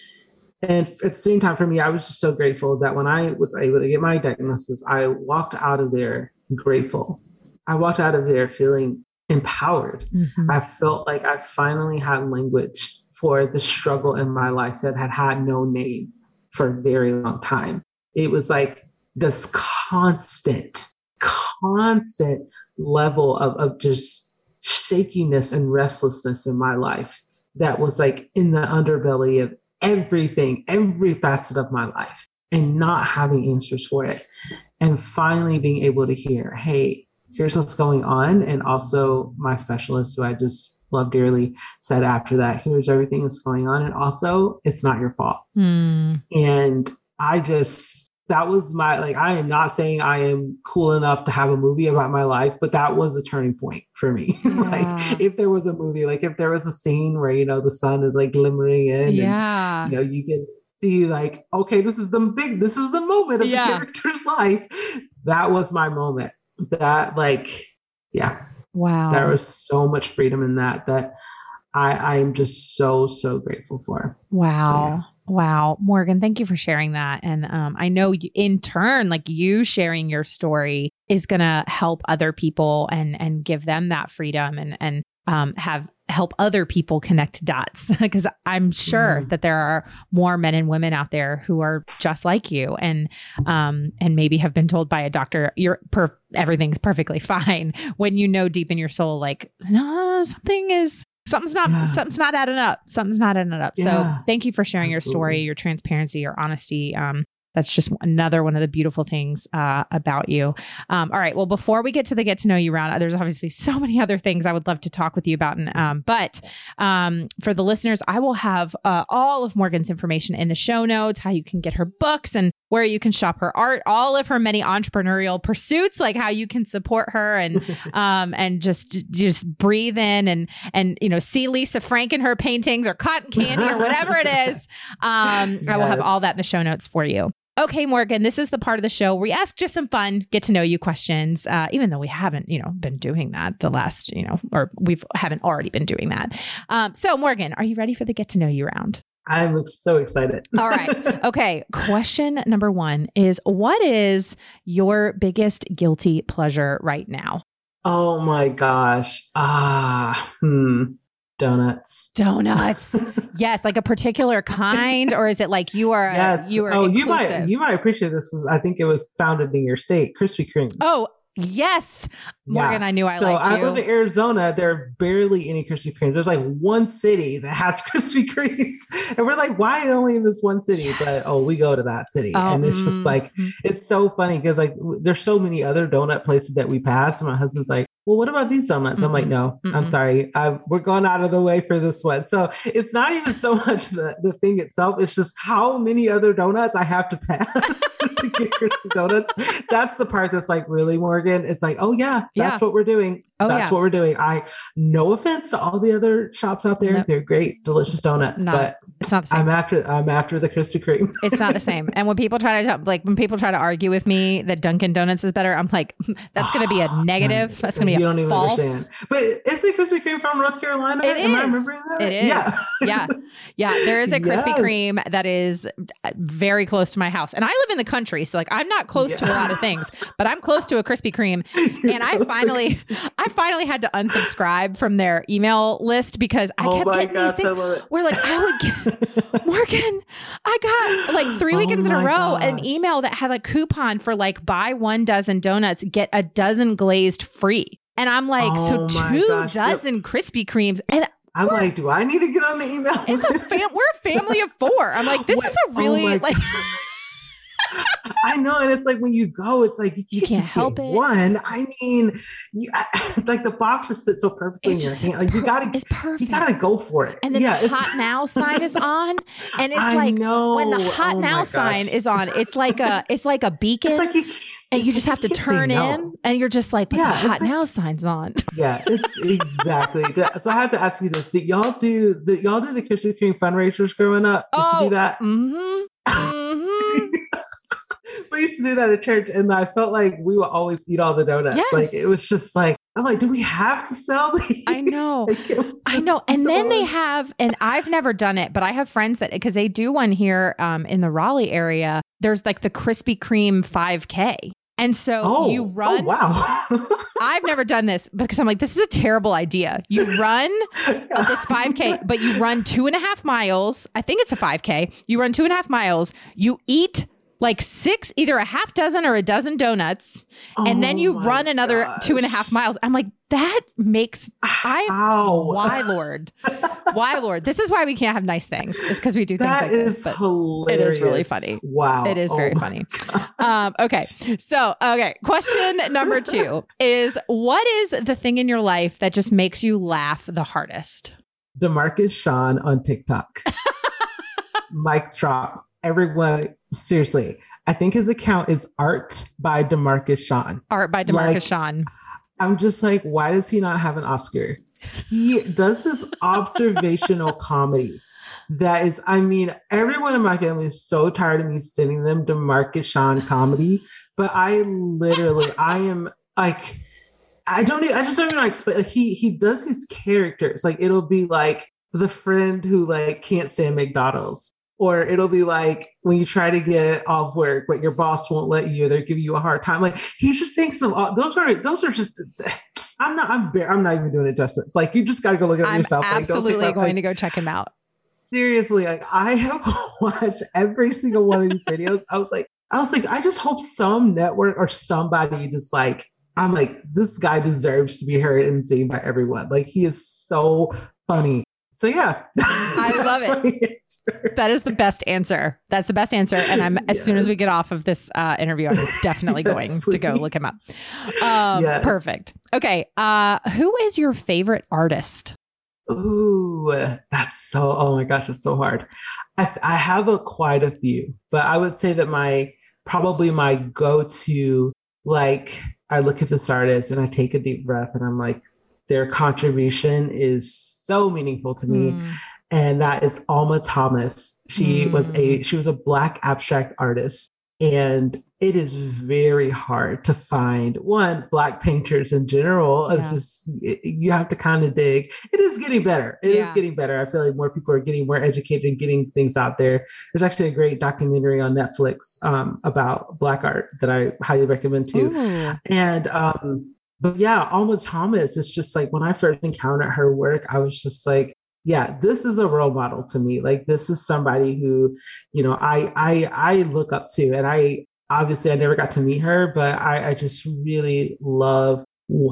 and at the same time, for me, I was just so grateful that when I was able to get my diagnosis, I walked out of there grateful I walked out of there feeling empowered. Mm-hmm. I felt like I finally had language for the struggle in my life that had had no name for a very long time. It was like this constant, constant level of, of just shakiness and restlessness in my life that was like in the underbelly of everything, every facet of my life, and not having answers for it. And finally being able to hear, hey, here's what's going on. And also, my specialist, who I just love dearly, said after that, here's everything that's going on. And also, it's not your fault. Mm. And I just, that was my, like, I am not saying I am cool enough to have a movie about my life, but that was a turning point for me. Yeah. like, if there was a movie, like, if there was a scene where, you know, the sun is like glimmering in, yeah. And, you know, you can see like okay this is the big this is the moment of yeah. the character's life that was my moment that like yeah. Wow. There was so much freedom in that that i i'm just so so grateful for. Wow so, yeah. Wow, Morgan, thank you for sharing that. And um, I know you, in turn, like you sharing your story is going to help other people and and give them that freedom and and um, have help other people connect dots because I'm sure mm. that there are more men and women out there who are just like you and um and maybe have been told by a doctor you're per- everything's perfectly fine when you know deep in your soul like no something is something's not yeah. something's not adding up something's not adding up yeah. so thank you for sharing Absolutely. your story your transparency your honesty um that's just another one of the beautiful things uh, about you. Um, all right. Well, before we get to the get to know you round, there's obviously so many other things I would love to talk with you about. And, um, but um, for the listeners, I will have uh, all of Morgan's information in the show notes, how you can get her books and where you can shop her art, all of her many entrepreneurial pursuits, like how you can support her and um, and just just breathe in and and you know see Lisa Frank in her paintings or cotton candy or whatever it is. Um, yes. I will have all that in the show notes for you. Okay, Morgan, this is the part of the show where we ask just some fun, get to know you questions, uh, even though we haven't, you know, been doing that the last, you know, or we've haven't already been doing that. Um, so, Morgan, are you ready for the get to know you round? I'm so excited. All right. Okay. Question number one is What is your biggest guilty pleasure right now? Oh my gosh. Ah, hmm donuts. Donuts. yes, like a particular kind, or is it like you are? Yes. You are. Oh, inclusive? you might you might appreciate this. I think it was founded in your state, Krispy Kreme. Oh. Yes, Morgan. Yeah. I knew I so liked you. I live in Arizona. There are barely any Krispy Kremes. There's like one city that has Krispy Kremes, and we're like, why only in this one city? Yes. But oh, we go to that city, oh, and it's just like mm-hmm. it's so funny because like there's so many other donut places that we pass, and my husband's like, well, what about these donuts? Mm-mm. I'm like, no, Mm-mm. I'm sorry. I, we're going out of the way for this one. So it's not even so much the, the thing itself. It's just how many other donuts I have to pass to get donuts. That's the part that's like really Morgan. It's like, oh yeah, that's yeah. what we're doing. Oh, that's yeah. what we're doing. I no offense to all the other shops out there. Nope. They're great, delicious donuts, not, but it's not the same. I'm after I'm after the Krispy Kreme. it's not the same. And when people try to like when people try to argue with me that Dunkin' Donuts is better, I'm like, that's gonna be a negative. That's gonna be you a don't false. Even understand. But is it Krispy Kreme from North Carolina? It Am is. I remembering that? It is. Yeah. yeah. Yeah. There is a Krispy yes. Kreme that is uh, very close to my house. And I live in the country, so like I'm not close yeah. to a lot of things, but I'm close to a Krispy Kreme. and I finally I finally had to unsubscribe from their email list because I oh kept getting gosh, these things where like I would get Morgan, I got like three oh weekends oh in a row gosh. an email that had a coupon for like buy one dozen donuts, get a dozen glazed free. And I'm like, oh so two gosh. dozen yep. Krispy Kremes. And I'm like, do I need to get on the email? It's a fam- we're a family of four. I'm like, this what? is a oh really oh like I know, and it's like when you go, it's like you, you can't help it. One, I mean, you, like the box just fits so perfectly it's in your hand. Like you gotta, it's perfect. You gotta go for it. And then yeah, the hot now sign is on, and it's I like know. when the hot oh now sign is on, it's like a, it's like a beacon. It's like you and you just have to turn in and you're just like, yeah, the hot like, now signs on. Yeah, it's exactly. so I have to ask you this. Did y'all do the y'all do the Krispy Kreme fundraisers growing up? Did oh, you do that? Mm-hmm. Mm-hmm. We used to do that at church, and I felt like we would always eat all the donuts. Yes. Like it was just like I'm like, do we have to sell these? I know, I know. And then they have, and I've never done it, but I have friends that because they do one here um, in the Raleigh area. There's like the Krispy Kreme 5K. And so oh, you oh, run. Oh, wow. I've never done this because I'm like, this is a terrible idea. You run this 5K, but you run two and a half miles. I think it's a 5K. You run two and a half miles. You eat like six, either a half dozen or a dozen donuts, oh and then you oh run another gosh. two and a half miles. I'm like, that makes I why Lord, why Lord? This is why we can't have nice things. It's because we do things that like is this. hilarious. It is really funny. Wow, it is oh very funny. Um, okay, so okay, question number two is: What is the thing in your life that just makes you laugh the hardest? Demarcus Sean on TikTok. Mic drop. Everyone seriously, I think his account is art by Demarcus Sean. Art by Demarcus like, Sean. I'm just like, why does he not have an Oscar? He does this observational comedy that is, I mean, everyone in my family is so tired of me sending them Demarcus Sean comedy, but I literally, I am like, I don't even, I just don't even explain. Like he he does his characters. Like it'll be like the friend who like can't stand McDonald's or it'll be like when you try to get off work, but your boss won't let you, they're giving you a hard time. Like he's just saying some. Those are those are just. I'm not. I'm. Bare, I'm not even doing it justice. Like you just got to go look at I'm yourself. Absolutely like, going like, to go check him out. Seriously, like I have watched every single one of these videos. I was like, I was like, I just hope some network or somebody just like I'm like, this guy deserves to be heard and seen by everyone. Like he is so funny. So yeah, I love it. That is the best answer. That's the best answer. And I'm as yes. soon as we get off of this uh, interview, I'm definitely yes, going please. to go look him up. Um, yes. Perfect. Okay. Uh, who is your favorite artist? Ooh, that's so. Oh my gosh, that's so hard. I, I have a quite a few, but I would say that my probably my go-to like I look at this artist and I take a deep breath and I'm like, their contribution is so meaningful to me. Mm. And that is Alma Thomas. She mm. was a she was a black abstract artist. And it is very hard to find one black painters in general. Yeah. It's just you have to kind of dig. It is getting better. It yeah. is getting better. I feel like more people are getting more educated and getting things out there. There's actually a great documentary on Netflix um, about black art that I highly recommend too. Ooh. And um, but yeah, Alma Thomas, it's just like when I first encountered her work, I was just like, yeah, this is a role model to me. Like this is somebody who, you know, I I I look up to. And I obviously I never got to meet her, but I, I just really love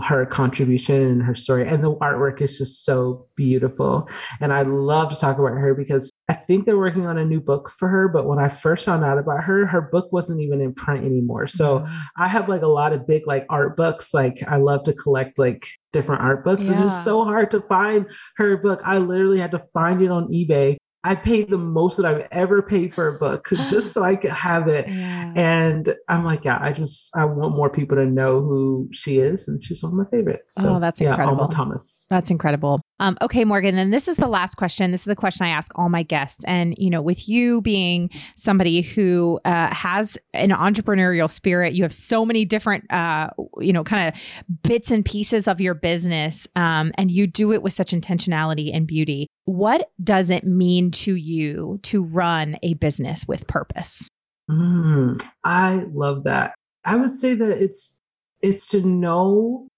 her contribution and her story. And the artwork is just so beautiful. And I love to talk about her because I think they're working on a new book for her, but when I first found out about her, her book wasn't even in print anymore. So mm-hmm. I have like a lot of big like art books. Like I love to collect like different art books. Yeah. And it's so hard to find her book. I literally had to find it on eBay I paid the most that I've ever paid for a book just so I could have it. Yeah. And I'm like, yeah, I just I want more people to know who she is, and she's one of my favorites. So, oh, that's yeah, incredible, Alma Thomas. That's incredible. Um, okay, Morgan, and this is the last question. This is the question I ask all my guests. And, you know, with you being somebody who uh, has an entrepreneurial spirit, you have so many different, uh, you know, kind of bits and pieces of your business, um, and you do it with such intentionality and beauty. What does it mean to you to run a business with purpose? Mm, I love that. I would say that it's it's to know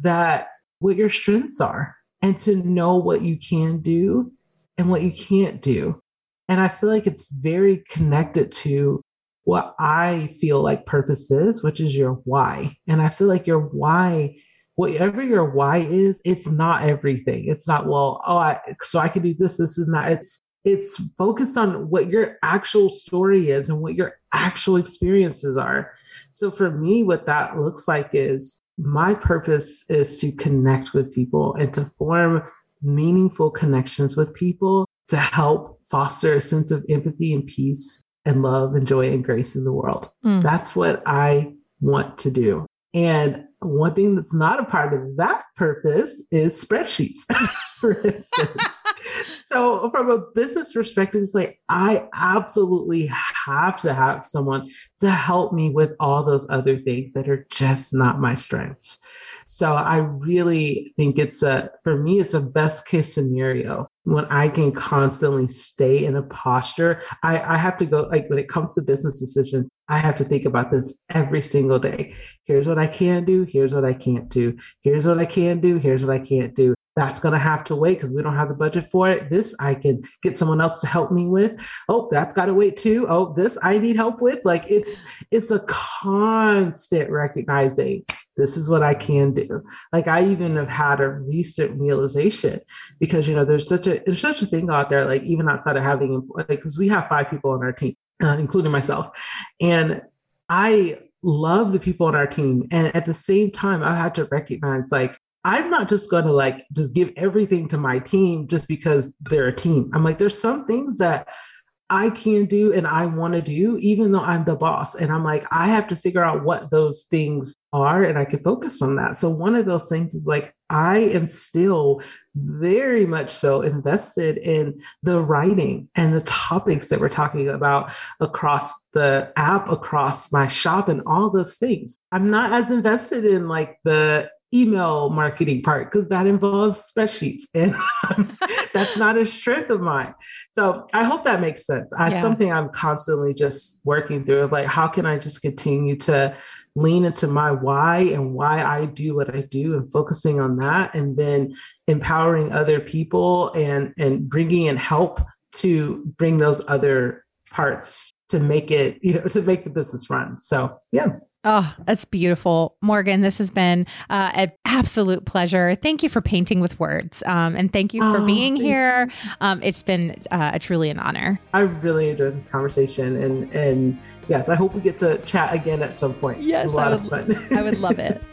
that what your strengths are and to know what you can do and what you can't do. And I feel like it's very connected to what I feel like purpose is, which is your why. And I feel like your why, whatever your why is, it's not everything. It's not, well, oh, I, so I can do this. This is not, it's, it's focused on what your actual story is and what your actual experiences are. So for me, what that looks like is my purpose is to connect with people and to form meaningful connections with people to help foster a sense of empathy and peace and love and joy and grace in the world. Mm. That's what I want to do. And one thing that's not a part of that purpose is spreadsheets, for instance. so, from a business perspective, it's like I absolutely have to have someone to help me with all those other things that are just not my strengths. So, I really think it's a, for me, it's a best case scenario when I can constantly stay in a posture. I, I have to go, like, when it comes to business decisions, I have to think about this every single day. Here's what I can do. Here's what I can't do. Here's what I can do. Here's what I can't do. That's going to have to wait because we don't have the budget for it. This I can get someone else to help me with. Oh, that's got to wait too. Oh, this I need help with. Like it's it's a constant recognizing this is what I can do. Like I even have had a recent realization because you know there's such a there's such a thing out there. Like even outside of having like because we have five people on our team, uh, including myself, and I love the people on our team. And at the same time, I had to recognize like, I'm not just to like just give everything to my team just because they're a team. I'm like, there's some things that I can do and I want to do, even though I'm the boss. And I'm like, I have to figure out what those things are and I can focus on that. So, one of those things is like, I am still very much so invested in the writing and the topics that we're talking about across the app, across my shop, and all those things. I'm not as invested in like the email marketing part because that involves spreadsheets and that's not a strength of mine. So i hope that makes sense. I, yeah. something i'm constantly just working through of like how can i just continue to lean into my why and why i do what i do and focusing on that and then empowering other people and and bringing in help to bring those other parts to make it you know to make the business run. So yeah Oh, that's beautiful. Morgan, this has been uh, an absolute pleasure. Thank you for painting with words. Um, and thank you for oh, being here. Um, it's been uh, truly an honor. I really enjoyed this conversation. And, and yes, I hope we get to chat again at some point. Yes, I would, I would love it.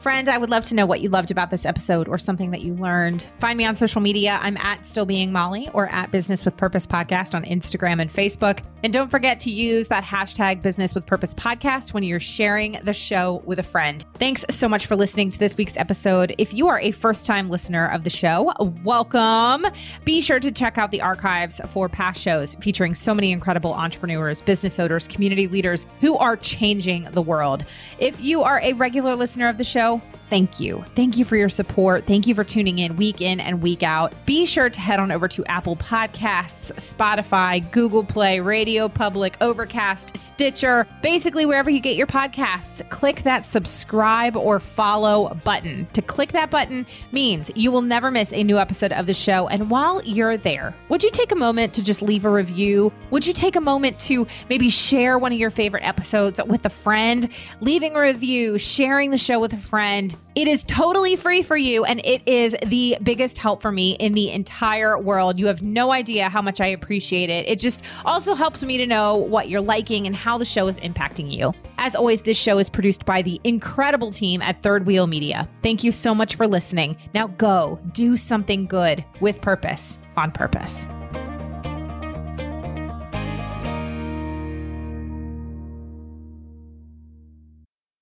Friend, I would love to know what you loved about this episode or something that you learned. Find me on social media. I'm at Still Being Molly or at Business with Purpose Podcast on Instagram and Facebook. And don't forget to use that hashtag Business with Purpose Podcast when you're sharing the show with a friend. Thanks so much for listening to this week's episode. If you are a first time listener of the show, welcome. Be sure to check out the archives for past shows featuring so many incredible entrepreneurs, business owners, community leaders who are changing the world. If you are a regular listener of the show, thank you. Thank you for your support. Thank you for tuning in week in and week out. Be sure to head on over to Apple Podcasts, Spotify, Google Play, Radio Public, Overcast, Stitcher, basically wherever you get your podcasts. Click that subscribe or follow button. To click that button means you will never miss a new episode of the show. And while you're there, would you take a moment to just leave a review? Would you take a moment to maybe share one of your favorite episodes with a friend? Leaving a review, sharing the show with a friend, It is totally free for you, and it is the biggest help for me in the entire world. You have no idea how much I appreciate it. It just also helps me to know what you're liking and how the show is impacting you. As always, this show is produced by the incredible team at Third Wheel Media. Thank you so much for listening. Now go do something good with purpose on purpose.